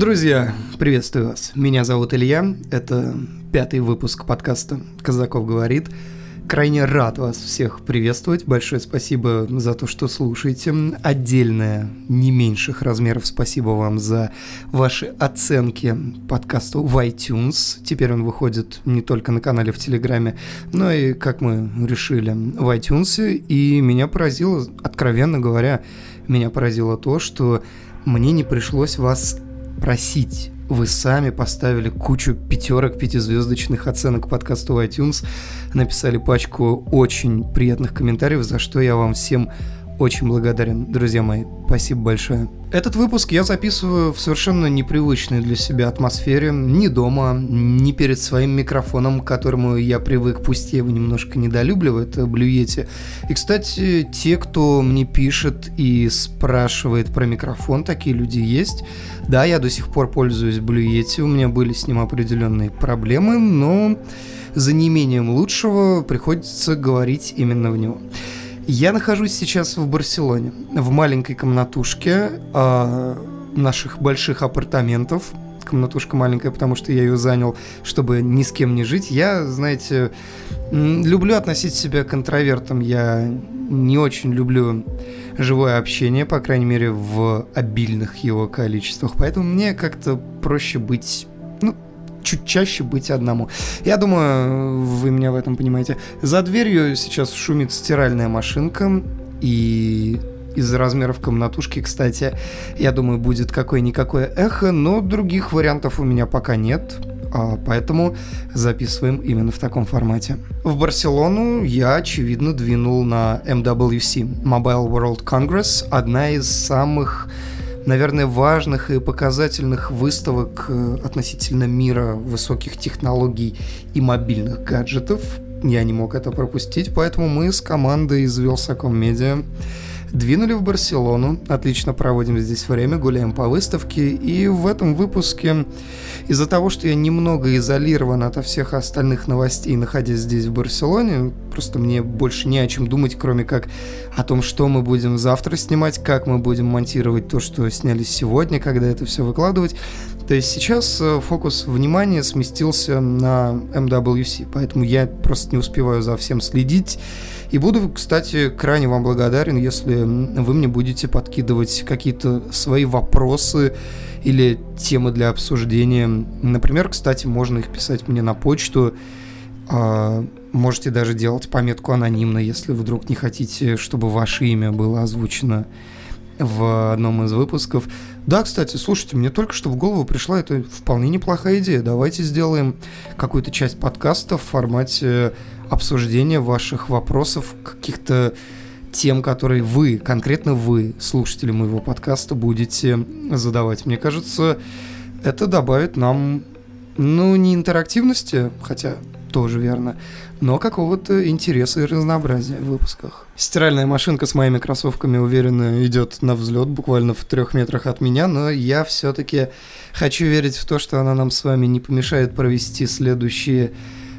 Друзья, приветствую вас. Меня зовут Илья. Это пятый выпуск подкаста «Казаков говорит». Крайне рад вас всех приветствовать. Большое спасибо за то, что слушаете. Отдельное, не меньших размеров спасибо вам за ваши оценки подкасту в iTunes. Теперь он выходит не только на канале в Телеграме, но и, как мы решили, в iTunes. И меня поразило, откровенно говоря, меня поразило то, что мне не пришлось вас просить. Вы сами поставили кучу пятерок, пятизвездочных оценок подкасту iTunes, написали пачку очень приятных комментариев, за что я вам всем очень благодарен, друзья мои. Спасибо большое. Этот выпуск я записываю в совершенно непривычной для себя атмосфере. Ни дома, ни перед своим микрофоном, к которому я привык, пусть я его немножко недолюбливаю, это Блюете. И, кстати, те, кто мне пишет и спрашивает про микрофон, такие люди есть. Да, я до сих пор пользуюсь Блюете, у меня были с ним определенные проблемы, но за неимением лучшего приходится говорить именно в него. Я нахожусь сейчас в Барселоне, в маленькой комнатушке э, наших больших апартаментов. Комнатушка маленькая, потому что я ее занял, чтобы ни с кем не жить. Я, знаете, люблю относить себя к интровертам. Я не очень люблю живое общение, по крайней мере, в обильных его количествах. Поэтому мне как-то проще быть чуть чаще быть одному. Я думаю, вы меня в этом понимаете. За дверью сейчас шумит стиральная машинка, и из-за размеров комнатушки, кстати, я думаю, будет какое-никакое эхо, но других вариантов у меня пока нет, а, поэтому записываем именно в таком формате. В Барселону я, очевидно, двинул на MWC, Mobile World Congress, одна из самых наверное, важных и показательных выставок э, относительно мира высоких технологий и мобильных гаджетов. Я не мог это пропустить, поэтому мы с командой из Вилсаком Медиа Двинули в Барселону, отлично проводим здесь время, гуляем по выставке, и в этом выпуске из-за того, что я немного изолирован от всех остальных новостей, находясь здесь в Барселоне, просто мне больше не о чем думать, кроме как о том, что мы будем завтра снимать, как мы будем монтировать то, что сняли сегодня, когда это все выкладывать. То есть сейчас э, фокус внимания сместился на MWC, поэтому я просто не успеваю за всем следить и буду, кстати, крайне вам благодарен, если вы мне будете подкидывать какие-то свои вопросы или темы для обсуждения. Например, кстати, можно их писать мне на почту. А, можете даже делать пометку анонимно, если вдруг не хотите, чтобы ваше имя было озвучено в одном из выпусков. Да, кстати, слушайте, мне только что в голову пришла эта вполне неплохая идея. Давайте сделаем какую-то часть подкаста в формате обсуждения ваших вопросов, каких-то тем, которые вы, конкретно вы, слушатели моего подкаста, будете задавать. Мне кажется, это добавит нам, ну, не интерактивности, хотя тоже верно, но какого-то интереса и разнообразия в выпусках. Стиральная машинка с моими кроссовками уверенно идет на взлет, буквально в трех метрах от меня, но я все-таки хочу верить в то, что она нам с вами не помешает провести следующие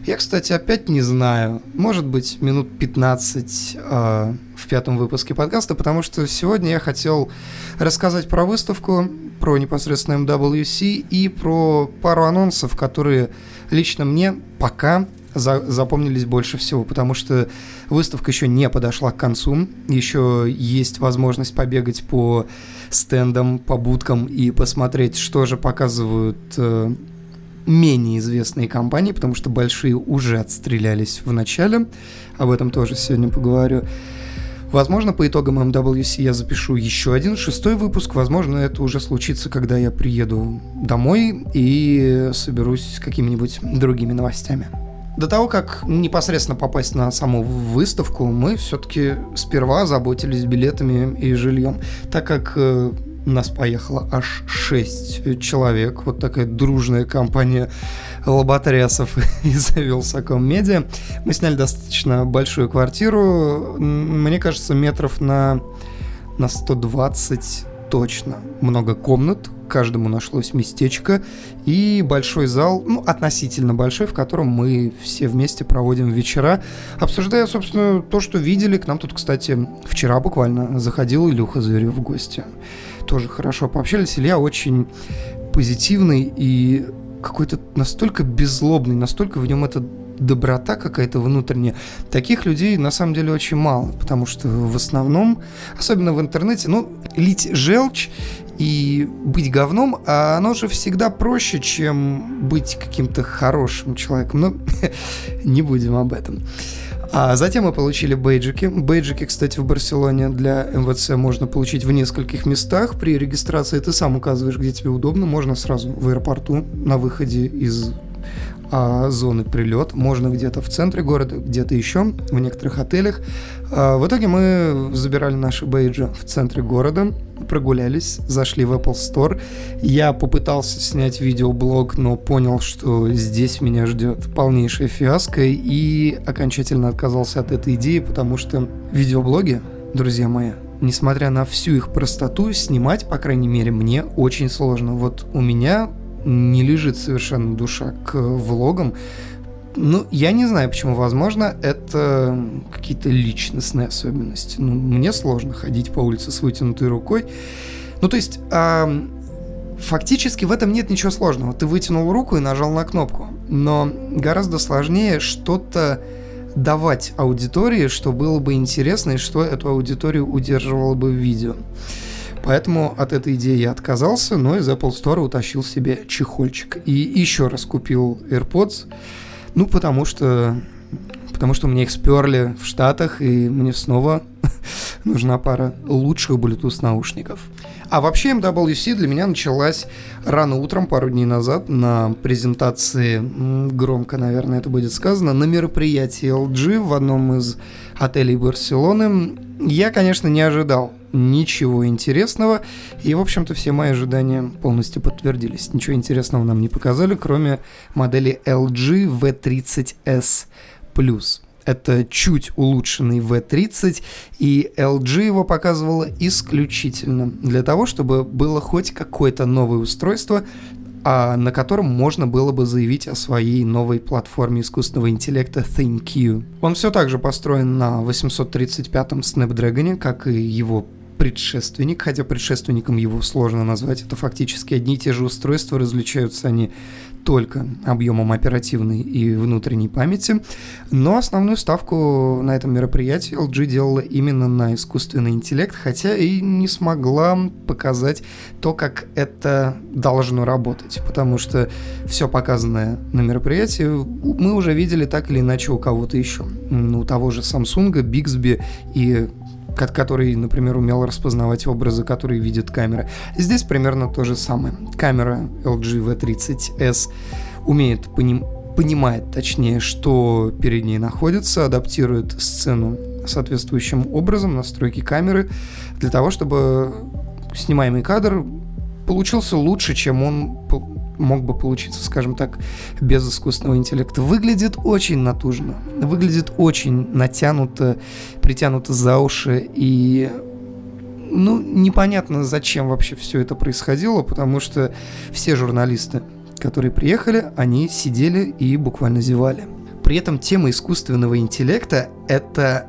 я, кстати, опять не знаю. Может быть, минут 15 э, в пятом выпуске подкаста, потому что сегодня я хотел рассказать про выставку, про непосредственно MWC и про пару анонсов, которые лично мне пока за запомнились больше всего, потому что выставка еще не подошла к концу, еще есть возможность побегать по стендам, по будкам и посмотреть, что же показывают э, менее известные компании, потому что большие уже отстрелялись в начале. Об этом тоже сегодня поговорю. Возможно, по итогам MWC я запишу еще один шестой выпуск. Возможно, это уже случится, когда я приеду домой и соберусь с какими-нибудь другими новостями. До того, как непосредственно попасть на саму выставку, мы все-таки сперва заботились билетами и жильем, так как э, нас поехало аж 6 человек. Вот такая дружная компания лоботрясов из Вилсаком Медиа. Мы сняли достаточно большую квартиру. Мне кажется, метров на, на 120 точно. Много комнат, каждому нашлось местечко. И большой зал, ну, относительно большой, в котором мы все вместе проводим вечера, обсуждая, собственно, то, что видели. К нам тут, кстати, вчера буквально заходил Илюха Зверев в гости тоже хорошо пообщались. Илья очень позитивный и какой-то настолько беззлобный, настолько в нем эта доброта какая-то внутренняя. Таких людей на самом деле очень мало, потому что в основном, особенно в интернете, ну, лить желчь и быть говном, а оно же всегда проще, чем быть каким-то хорошим человеком. Но не будем об этом. А затем мы получили бейджики. Бейджики, кстати, в Барселоне для МВЦ можно получить в нескольких местах. При регистрации ты сам указываешь, где тебе удобно. Можно сразу в аэропорту на выходе из а, зоны прилет. Можно где-то в центре города, где-то еще, в некоторых отелях. А, в итоге мы забирали наши бейджи в центре города, прогулялись, зашли в Apple Store. Я попытался снять видеоблог, но понял, что здесь меня ждет полнейшая фиаско и окончательно отказался от этой идеи, потому что видеоблоги, друзья мои, несмотря на всю их простоту, снимать, по крайней мере, мне очень сложно. Вот у меня не лежит совершенно душа к влогам. Ну, я не знаю, почему. Возможно, это какие-то личностные особенности. Ну, мне сложно ходить по улице с вытянутой рукой. Ну, то есть, э, фактически в этом нет ничего сложного. Ты вытянул руку и нажал на кнопку. Но гораздо сложнее что-то давать аудитории, что было бы интересно и что эту аудиторию удерживало бы в видео. Поэтому от этой идеи я отказался, но из Apple Store утащил себе чехольчик. И еще раз купил AirPods, ну, потому что, потому что мне их сперли в Штатах, и мне снова нужна пара лучших Bluetooth наушников. А вообще MWC для меня началась рано утром, пару дней назад, на презентации, громко, наверное, это будет сказано, на мероприятии LG в одном из отелей Барселоны. Я, конечно, не ожидал ничего интересного. И, в общем-то, все мои ожидания полностью подтвердились. Ничего интересного нам не показали, кроме модели LG V30S Plus. Это чуть улучшенный V30, и LG его показывала исключительно для того, чтобы было хоть какое-то новое устройство, а на котором можно было бы заявить о своей новой платформе искусственного интеллекта ThinQ. Он все так же построен на 835-м Snapdragon, как и его предшественник, хотя предшественником его сложно назвать, это фактически одни и те же устройства, различаются они только объемом оперативной и внутренней памяти, но основную ставку на этом мероприятии LG делала именно на искусственный интеллект, хотя и не смогла показать то, как это должно работать, потому что все показанное на мероприятии мы уже видели так или иначе у кого-то еще. У того же Samsung, Bixby и который, например, умел распознавать образы, которые видит камера. Здесь примерно то же самое. Камера LG V30S умеет поним понимает, точнее, что перед ней находится, адаптирует сцену соответствующим образом, настройки камеры, для того, чтобы снимаемый кадр получился лучше, чем он мог бы получиться, скажем так, без искусственного интеллекта. Выглядит очень натужно, выглядит очень натянуто, притянуто за уши и ну, непонятно, зачем вообще все это происходило, потому что все журналисты, которые приехали, они сидели и буквально зевали. При этом тема искусственного интеллекта — это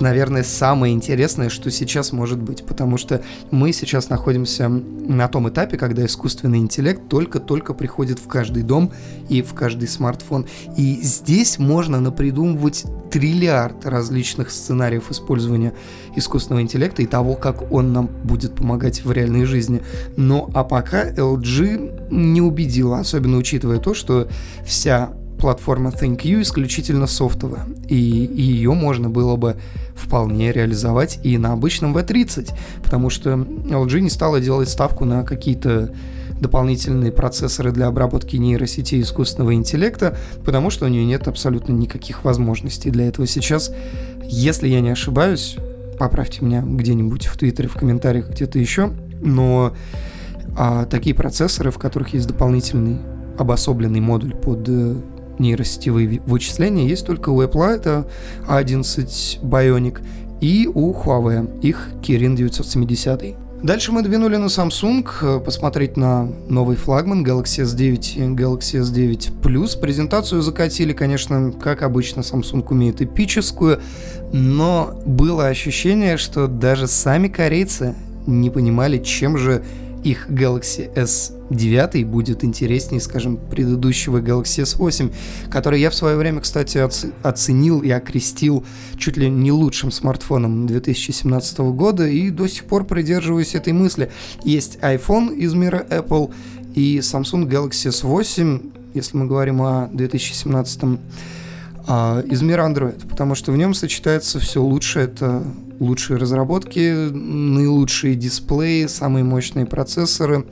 наверное, самое интересное, что сейчас может быть, потому что мы сейчас находимся на том этапе, когда искусственный интеллект только-только приходит в каждый дом и в каждый смартфон. И здесь можно напридумывать триллиард различных сценариев использования искусственного интеллекта и того, как он нам будет помогать в реальной жизни. Но а пока LG не убедила, особенно учитывая то, что вся платформа ThinkU исключительно софтовая, и ее можно было бы вполне реализовать и на обычном V30, потому что LG не стала делать ставку на какие-то дополнительные процессоры для обработки нейросетей искусственного интеллекта, потому что у нее нет абсолютно никаких возможностей для этого сейчас. Если я не ошибаюсь, поправьте меня где-нибудь в Твиттере, в комментариях, где-то еще, но а, такие процессоры, в которых есть дополнительный обособленный модуль под э, нейросетевые вычисления есть только у Apple, это A11 Bionic, и у Huawei, их Kirin 970. Dальше мы двинули на Samsung, э, посмотреть на новый флагман Galaxy S9 и Galaxy S9 Plus. Презентацию закатили, конечно, как обычно, Samsung умеет эпическую, но было ощущение, что даже сами корейцы не понимали, чем же их Galaxy S девятый будет интереснее, скажем, предыдущего Galaxy S8, который я в свое время, кстати, оц- оценил и окрестил чуть ли не лучшим смартфоном 2017 года, и до сих пор придерживаюсь этой мысли. Есть iPhone из мира Apple и Samsung Galaxy S8, если мы говорим о 2017 а, из мира Android, потому что в нем сочетается все лучшее. Это лучшие разработки, наилучшие дисплеи, самые мощные процессоры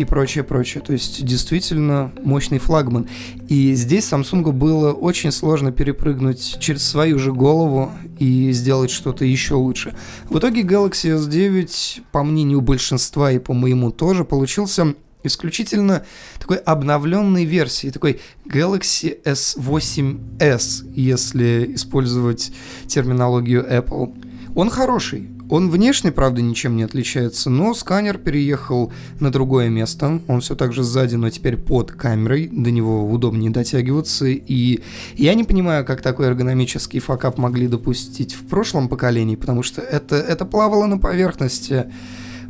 и прочее, прочее. То есть действительно мощный флагман. И здесь Samsung было очень сложно перепрыгнуть через свою же голову и сделать что-то еще лучше. В итоге Galaxy S9, по мнению большинства и по моему тоже, получился исключительно такой обновленной версии, такой Galaxy S8s, если использовать терминологию Apple. Он хороший, он внешне, правда, ничем не отличается, но сканер переехал на другое место. Он все так же сзади, но теперь под камерой. До него удобнее дотягиваться. И я не понимаю, как такой эргономический факап могли допустить в прошлом поколении, потому что это, это плавало на поверхности.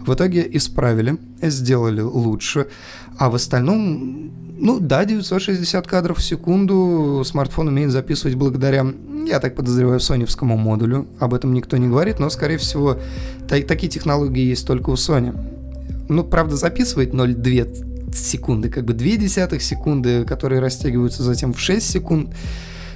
В итоге исправили, сделали лучше. А в остальном, ну да, 960 кадров в секунду смартфон умеет записывать благодаря, я так подозреваю, соневскому модулю. Об этом никто не говорит, но, скорее всего, та- такие технологии есть только у Sony. Ну, правда, записывает 0,2 секунды, как бы 2 десятых секунды, которые растягиваются затем в 6 секунд.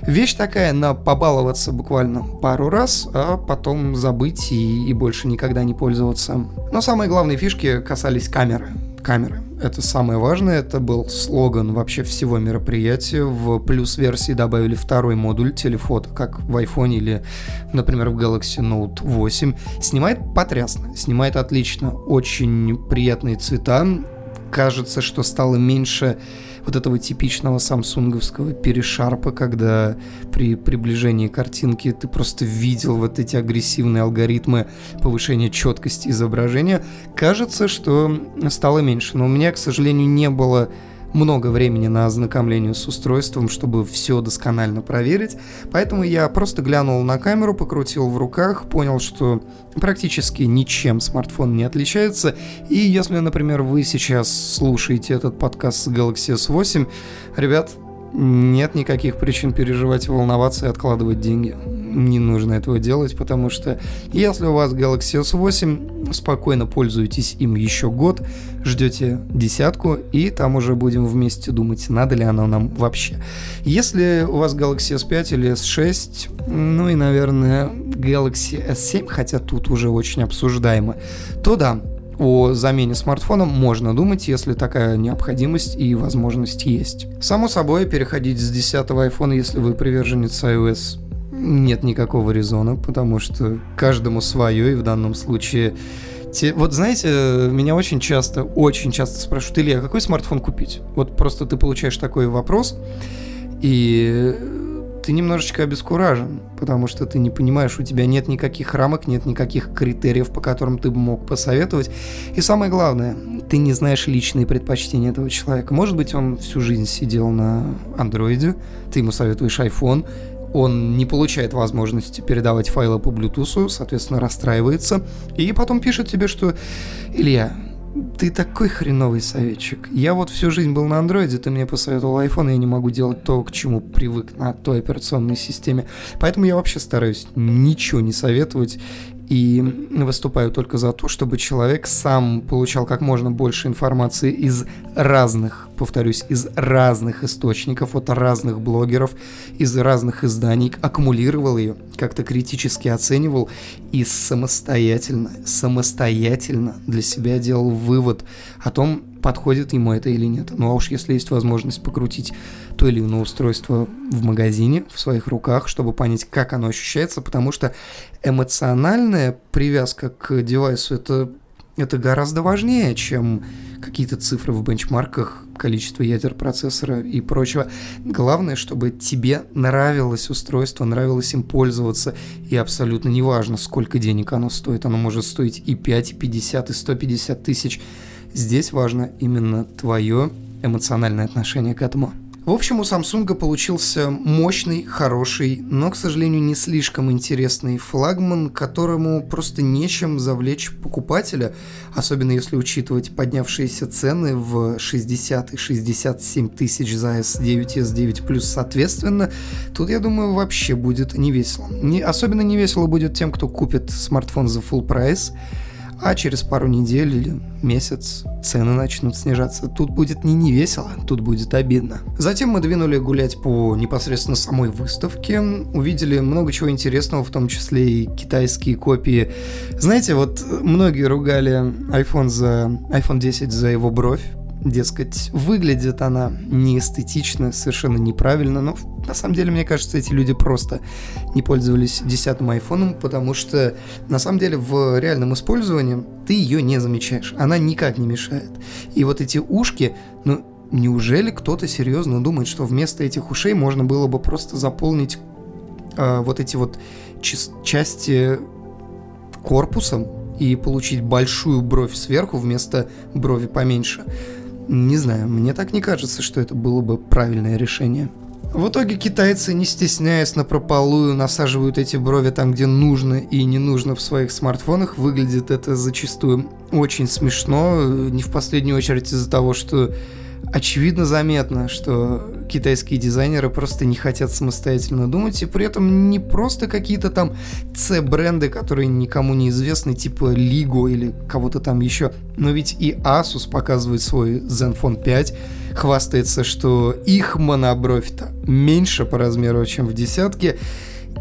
Вещь такая, на побаловаться буквально пару раз, а потом забыть и, и больше никогда не пользоваться. Но самые главные фишки касались камеры. Камеры. Это самое важное, это был слоган вообще всего мероприятия. В плюс-версии добавили второй модуль телефото, как в iPhone или, например, в Galaxy Note 8. Снимает потрясно, снимает отлично, очень приятные цвета. Кажется, что стало меньше вот этого типичного самсунговского перешарпа, когда при приближении картинки ты просто видел вот эти агрессивные алгоритмы повышения четкости изображения. Кажется, что стало меньше, но у меня, к сожалению, не было много времени на ознакомление с устройством, чтобы все досконально проверить. Поэтому я просто глянул на камеру, покрутил в руках, понял, что практически ничем смартфон не отличается. И если, например, вы сейчас слушаете этот подкаст с Galaxy S8, ребят, нет никаких причин переживать, волноваться и откладывать деньги. Не нужно этого делать, потому что если у вас Galaxy S8, спокойно пользуйтесь им еще год, ждете десятку, и там уже будем вместе думать, надо ли оно нам вообще. Если у вас Galaxy S5 или S6, ну и, наверное, Galaxy S7, хотя тут уже очень обсуждаемо, то да, о замене смартфона можно думать, если такая необходимость и возможность есть. Само собой, переходить с 10 iPhone, если вы приверженец iOS, нет никакого резона, потому что каждому свое, и в данном случае... Те, вот знаете, меня очень часто, очень часто спрашивают, Илья, какой смартфон купить? Вот просто ты получаешь такой вопрос, и ты немножечко обескуражен, потому что ты не понимаешь, у тебя нет никаких рамок, нет никаких критериев, по которым ты бы мог посоветовать. И самое главное, ты не знаешь личные предпочтения этого человека. Может быть, он всю жизнь сидел на андроиде, ты ему советуешь iPhone, он не получает возможности передавать файлы по Bluetooth, соответственно, расстраивается, и потом пишет тебе, что «Илья, ты такой хреновый советчик. Я вот всю жизнь был на андроиде, ты мне посоветовал iPhone, и я не могу делать то, к чему привык на той операционной системе. Поэтому я вообще стараюсь ничего не советовать и выступаю только за то, чтобы человек сам получал как можно больше информации из разных, повторюсь, из разных источников, от разных блогеров, из разных изданий, аккумулировал ее, как-то критически оценивал и самостоятельно, самостоятельно для себя делал вывод о том, подходит ему это или нет. Ну а уж если есть возможность покрутить то или иное устройство в магазине, в своих руках, чтобы понять, как оно ощущается, потому что эмоциональная привязка к девайсу это, это гораздо важнее, чем какие-то цифры в бенчмарках, количество ядер процессора и прочего. Главное, чтобы тебе нравилось устройство, нравилось им пользоваться, и абсолютно неважно, сколько денег оно стоит. Оно может стоить и 5, и 50, и 150 тысяч. Здесь важно именно твое эмоциональное отношение к этому. В общем, у Samsung получился мощный, хороший, но, к сожалению, не слишком интересный флагман, которому просто нечем завлечь покупателя, особенно если учитывать поднявшиеся цены в 60 и 67 тысяч за S9 и S9 Plus соответственно. Тут, я думаю, вообще будет не весело. Не, особенно не весело будет тем, кто купит смартфон за full прайс, а через пару недель или месяц цены начнут снижаться. Тут будет не не весело, тут будет обидно. Затем мы двинули гулять по непосредственно самой выставке, увидели много чего интересного, в том числе и китайские копии. Знаете, вот многие ругали iPhone за iPhone 10 за его бровь, Дескать, выглядит она неэстетично, совершенно неправильно, но на самом деле, мне кажется, эти люди просто не пользовались десятым айфоном, потому что на самом деле в реальном использовании ты ее не замечаешь, она никак не мешает. И вот эти ушки, ну, неужели кто-то серьезно думает, что вместо этих ушей можно было бы просто заполнить э, вот эти вот части корпусом и получить большую бровь сверху вместо брови поменьше? Не знаю, мне так не кажется, что это было бы правильное решение. В итоге китайцы, не стесняясь на прополую, насаживают эти брови там, где нужно и не нужно в своих смартфонах. Выглядит это зачастую очень смешно, не в последнюю очередь из-за того, что очевидно заметно, что китайские дизайнеры просто не хотят самостоятельно думать, и при этом не просто какие-то там C-бренды, которые никому не известны, типа Ligo или кого-то там еще, но ведь и Asus показывает свой Zenfone 5, хвастается, что их монобровь-то меньше по размеру, чем в десятке,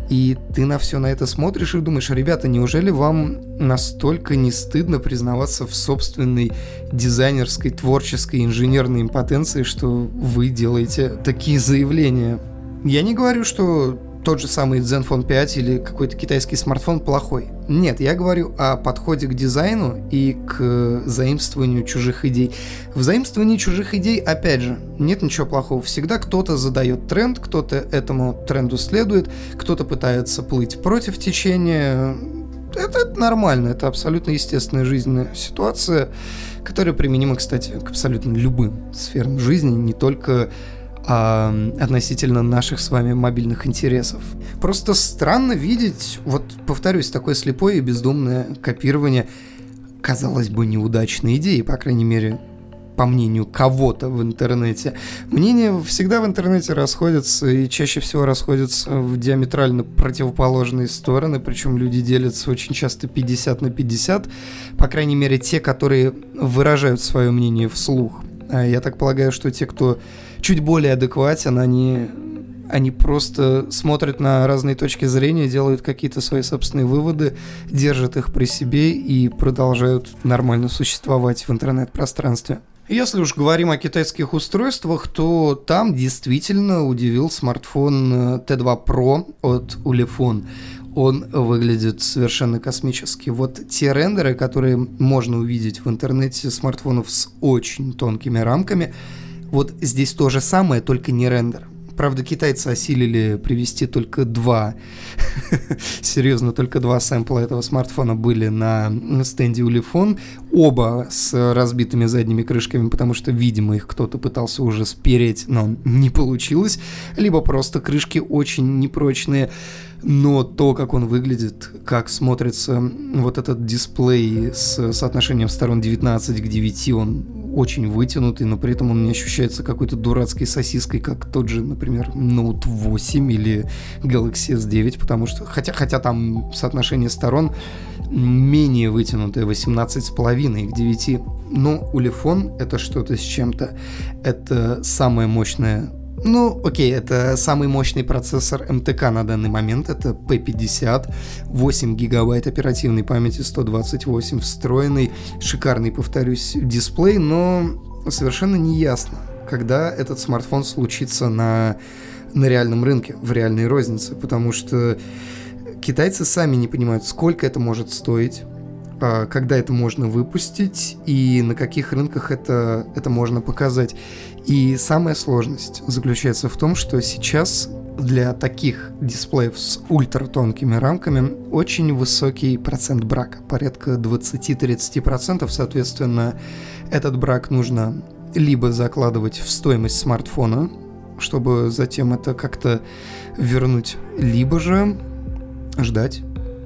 и ты на все на это смотришь и думаешь, ребята, неужели вам настолько не стыдно признаваться в собственной дизайнерской, творческой, инженерной импотенции, что вы делаете такие заявления? Я не говорю, что тот же самый Zenfone 5 или какой-то китайский смартфон плохой. Нет, я говорю о подходе к дизайну и к заимствованию чужих идей. В заимствовании чужих идей, опять же, нет ничего плохого. Всегда кто-то задает тренд, кто-то этому тренду следует, кто-то пытается плыть против течения. Это, это нормально, это абсолютно естественная жизненная ситуация, которая применима, кстати, к абсолютно любым сферам жизни, не только а, относительно наших с вами мобильных интересов. Просто странно видеть, вот повторюсь, такое слепое и бездумное копирование, казалось бы, неудачной идеи, по крайней мере, по мнению кого-то в интернете. Мнения всегда в интернете расходятся, и чаще всего расходятся в диаметрально противоположные стороны, причем люди делятся очень часто 50 на 50, по крайней мере, те, которые выражают свое мнение вслух. А я так полагаю, что те, кто чуть более адекватен, они, они просто смотрят на разные точки зрения, делают какие-то свои собственные выводы, держат их при себе и продолжают нормально существовать в интернет-пространстве. Если уж говорим о китайских устройствах, то там действительно удивил смартфон э, T2 Pro от Ulefone. Он выглядит совершенно космически. Вот те рендеры, которые можно увидеть в интернете смартфонов с очень тонкими рамками, вот здесь то же самое, только не рендер. Правда, китайцы осилили привести только два, серьезно, только два сэмпла этого смартфона были на стенде Улифон, оба с разбитыми задними крышками, потому что, видимо, их кто-то пытался уже спереть, но не получилось, либо просто крышки очень непрочные. Но то, как он выглядит, как смотрится вот этот дисплей с соотношением сторон 19 к 9, он очень вытянутый, но при этом он не ощущается какой-то дурацкой сосиской, как тот же, например, Note 8 или Galaxy S9, потому что, хотя, хотя там соотношение сторон менее вытянутое, 18,5 к 9, но Улифон это что-то с чем-то. Это самая мощная ну, окей, это самый мощный процессор МТК на данный момент, это P50, 8 гигабайт оперативной памяти, 128 встроенный, шикарный, повторюсь, дисплей, но совершенно не ясно, когда этот смартфон случится на, на реальном рынке, в реальной рознице, потому что китайцы сами не понимают, сколько это может стоить, а, когда это можно выпустить и на каких рынках это, это можно показать. И самая сложность заключается в том, что сейчас для таких дисплеев с ультратонкими рамками очень высокий процент брака, порядка 20-30%, соответственно, этот брак нужно либо закладывать в стоимость смартфона, чтобы затем это как-то вернуть, либо же ждать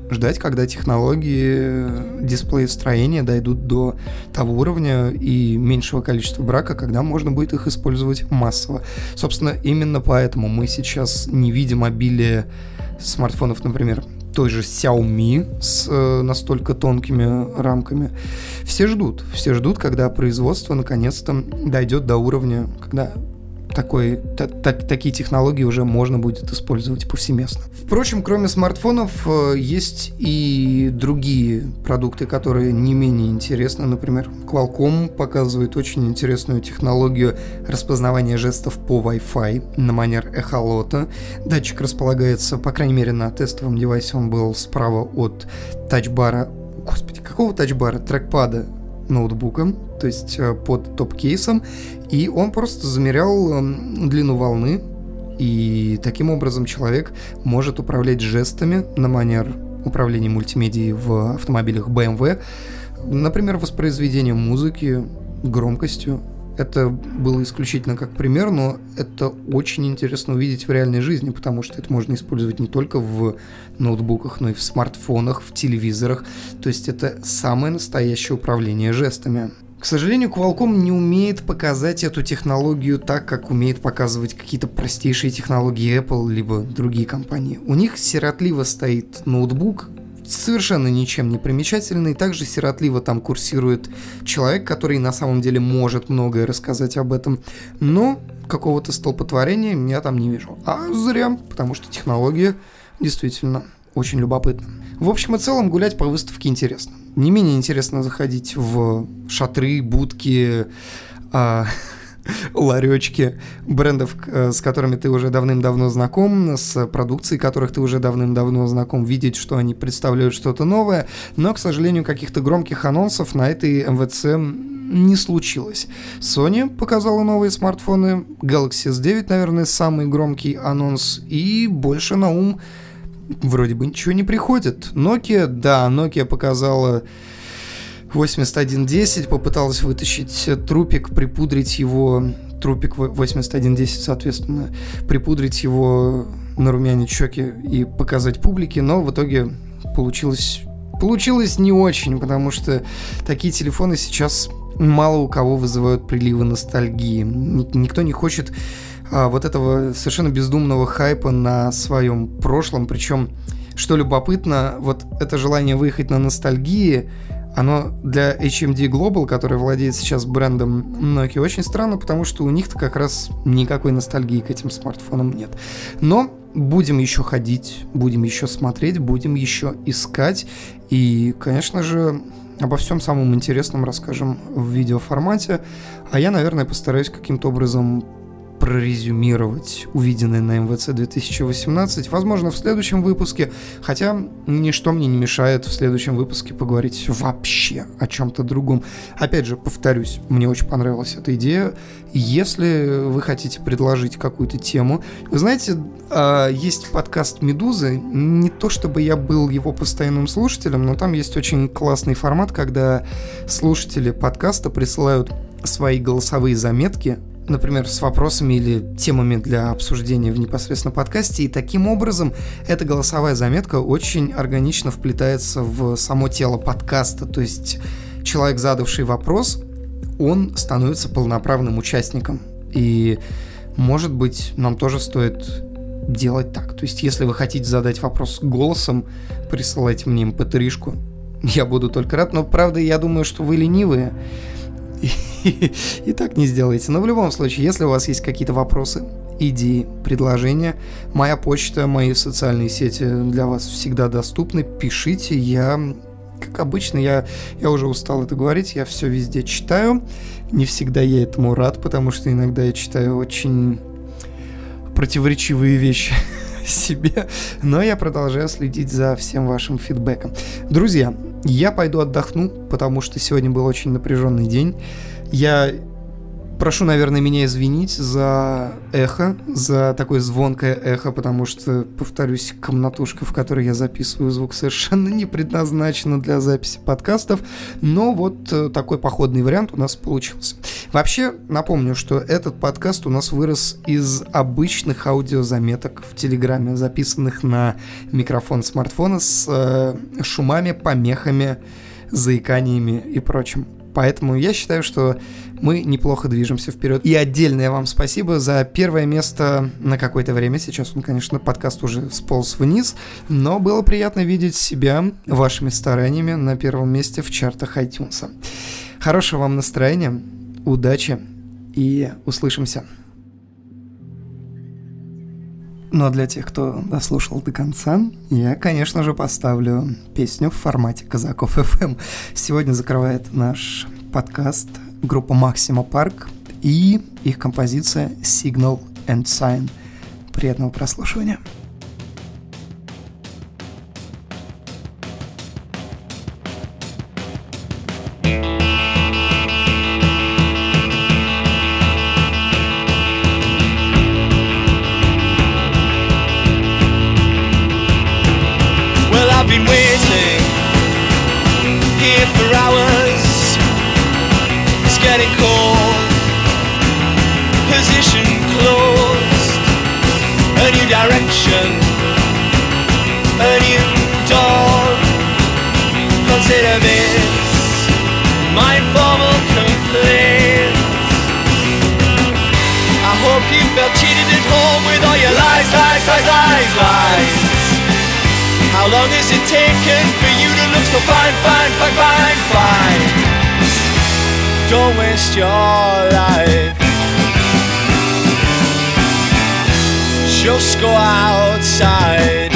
ждать, когда технологии дисплея-строения дойдут до того уровня и меньшего количества брака, когда можно будет их использовать массово. Собственно, именно поэтому мы сейчас не видим обилие смартфонов, например, той же Xiaomi с э, настолько тонкими рамками. Все ждут, все ждут, когда производство наконец-то дойдет до уровня, когда такой, та, та, такие технологии уже можно будет использовать повсеместно. Впрочем, кроме смартфонов, э, есть и другие продукты, которые не менее интересны. Например, Qualcomm показывает очень интересную технологию распознавания жестов по Wi-Fi на манер эхолота. Датчик располагается, по крайней мере, на тестовом девайсе он был справа от тачбара Господи, какого тачбара? Трекпада ноутбуком, то есть э, под топ-кейсом, и он просто замерял эм, длину волны, и таким образом человек может управлять жестами на манер управления мультимедией в автомобилях BMW, например, воспроизведением музыки, громкостью, это было исключительно как пример, но это очень интересно увидеть в реальной жизни, потому что это можно использовать не только в ноутбуках, но и в смартфонах, в телевизорах. То есть это самое настоящее управление жестами. К сожалению, Qualcomm не умеет показать эту технологию так, как умеет показывать какие-то простейшие технологии Apple либо другие компании. У них сиротливо стоит ноутбук, совершенно ничем не примечательный. Также сиротливо там курсирует человек, который на самом деле может многое рассказать об этом. Но какого-то столпотворения я там не вижу. А зря, потому что технология действительно очень любопытна. В общем и целом гулять по выставке интересно. Не менее интересно заходить в шатры, будки, а, ларечки брендов, э, с которыми ты уже давным-давно знаком, с продукцией которых ты уже давным-давно знаком, видеть, что они представляют что-то новое, но, к сожалению, каких-то громких анонсов на этой МВЦ не случилось. Sony показала новые смартфоны, Galaxy S9, наверное, самый громкий анонс, и больше на ум вроде бы ничего не приходит. Nokia, да, Nokia показала 8110 попыталась вытащить трупик, припудрить его, трупик 8110, соответственно, припудрить его на румяне щеки и показать публике, но в итоге получилось, получилось не очень, потому что такие телефоны сейчас мало у кого вызывают приливы ностальгии. Никто не хочет а, вот этого совершенно бездумного хайпа на своем прошлом, причем, что любопытно, вот это желание выехать на ностальгии – оно для HMD Global, который владеет сейчас брендом Nokia, очень странно, потому что у них-то как раз никакой ностальгии к этим смартфонам нет. Но будем еще ходить, будем еще смотреть, будем еще искать. И, конечно же, обо всем самом интересном расскажем в видеоформате. А я, наверное, постараюсь каким-то образом прорезюмировать увиденное на МВЦ 2018, возможно, в следующем выпуске, хотя ничто мне не мешает в следующем выпуске поговорить вообще о чем-то другом. Опять же, повторюсь, мне очень понравилась эта идея. Если вы хотите предложить какую-то тему, вы знаете, а, есть подкаст «Медузы», не то чтобы я был его постоянным слушателем, но там есть очень классный формат, когда слушатели подкаста присылают свои голосовые заметки например, с вопросами или темами для обсуждения в непосредственно подкасте, и таким образом эта голосовая заметка очень органично вплетается в само тело подкаста, то есть человек, задавший вопрос, он становится полноправным участником. И, может быть, нам тоже стоит делать так. То есть, если вы хотите задать вопрос голосом, присылайте мне mp эм Я буду только рад, но правда, я думаю, что вы ленивые и, так не сделаете. Но в любом случае, если у вас есть какие-то вопросы, идеи, предложения, моя почта, мои социальные сети для вас всегда доступны. Пишите, я как обычно, я, я уже устал это говорить, я все везде читаю. Не всегда я этому рад, потому что иногда я читаю очень противоречивые вещи себе, но я продолжаю следить за всем вашим фидбэком. Друзья, я пойду отдохну, потому что сегодня был очень напряженный день. Я прошу, наверное, меня извинить за эхо, за такое звонкое эхо, потому что, повторюсь, комнатушка, в которой я записываю звук, совершенно не предназначена для записи подкастов, но вот э, такой походный вариант у нас получился. Вообще, напомню, что этот подкаст у нас вырос из обычных аудиозаметок в Телеграме, записанных на микрофон смартфона с э, шумами, помехами, заиканиями и прочим. Поэтому я считаю, что мы неплохо движемся вперед. И отдельное вам спасибо за первое место на какое-то время. Сейчас он, конечно, подкаст уже сполз вниз, но было приятно видеть себя вашими стараниями на первом месте в чартах iTunes. Хорошего вам настроения, удачи и услышимся. Ну а для тех, кто дослушал до конца, я, конечно же, поставлю песню в формате Казаков FM. Сегодня закрывает наш подкаст группа Максима Парк и их композиция Signal and Sign. Приятного прослушивания. ocean, a new dawn. Consider this my formal complaint. I hope you felt cheated at home with all your lies, lies, lies, lies, lies. How long has it taken for you to look so fine, fine, fine, fine, fine? Don't waste your life. Just go outside.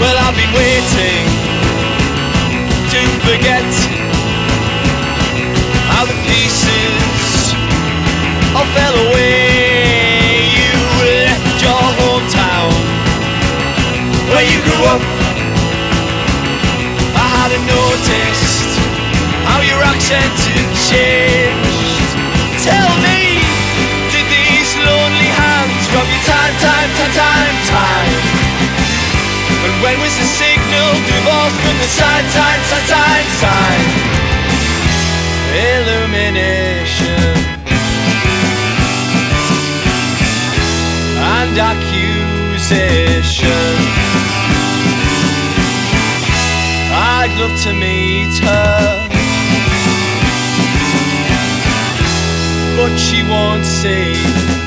Well, I've been waiting to forget how the pieces all fell away. Accent had changed. Tell me, did these lonely hands rub you time, time, time, time, time? And when was the signal divorced from the sign, sign, sign, sign, sign? Illumination. and accusation. I'd love to meet her, what she wants say.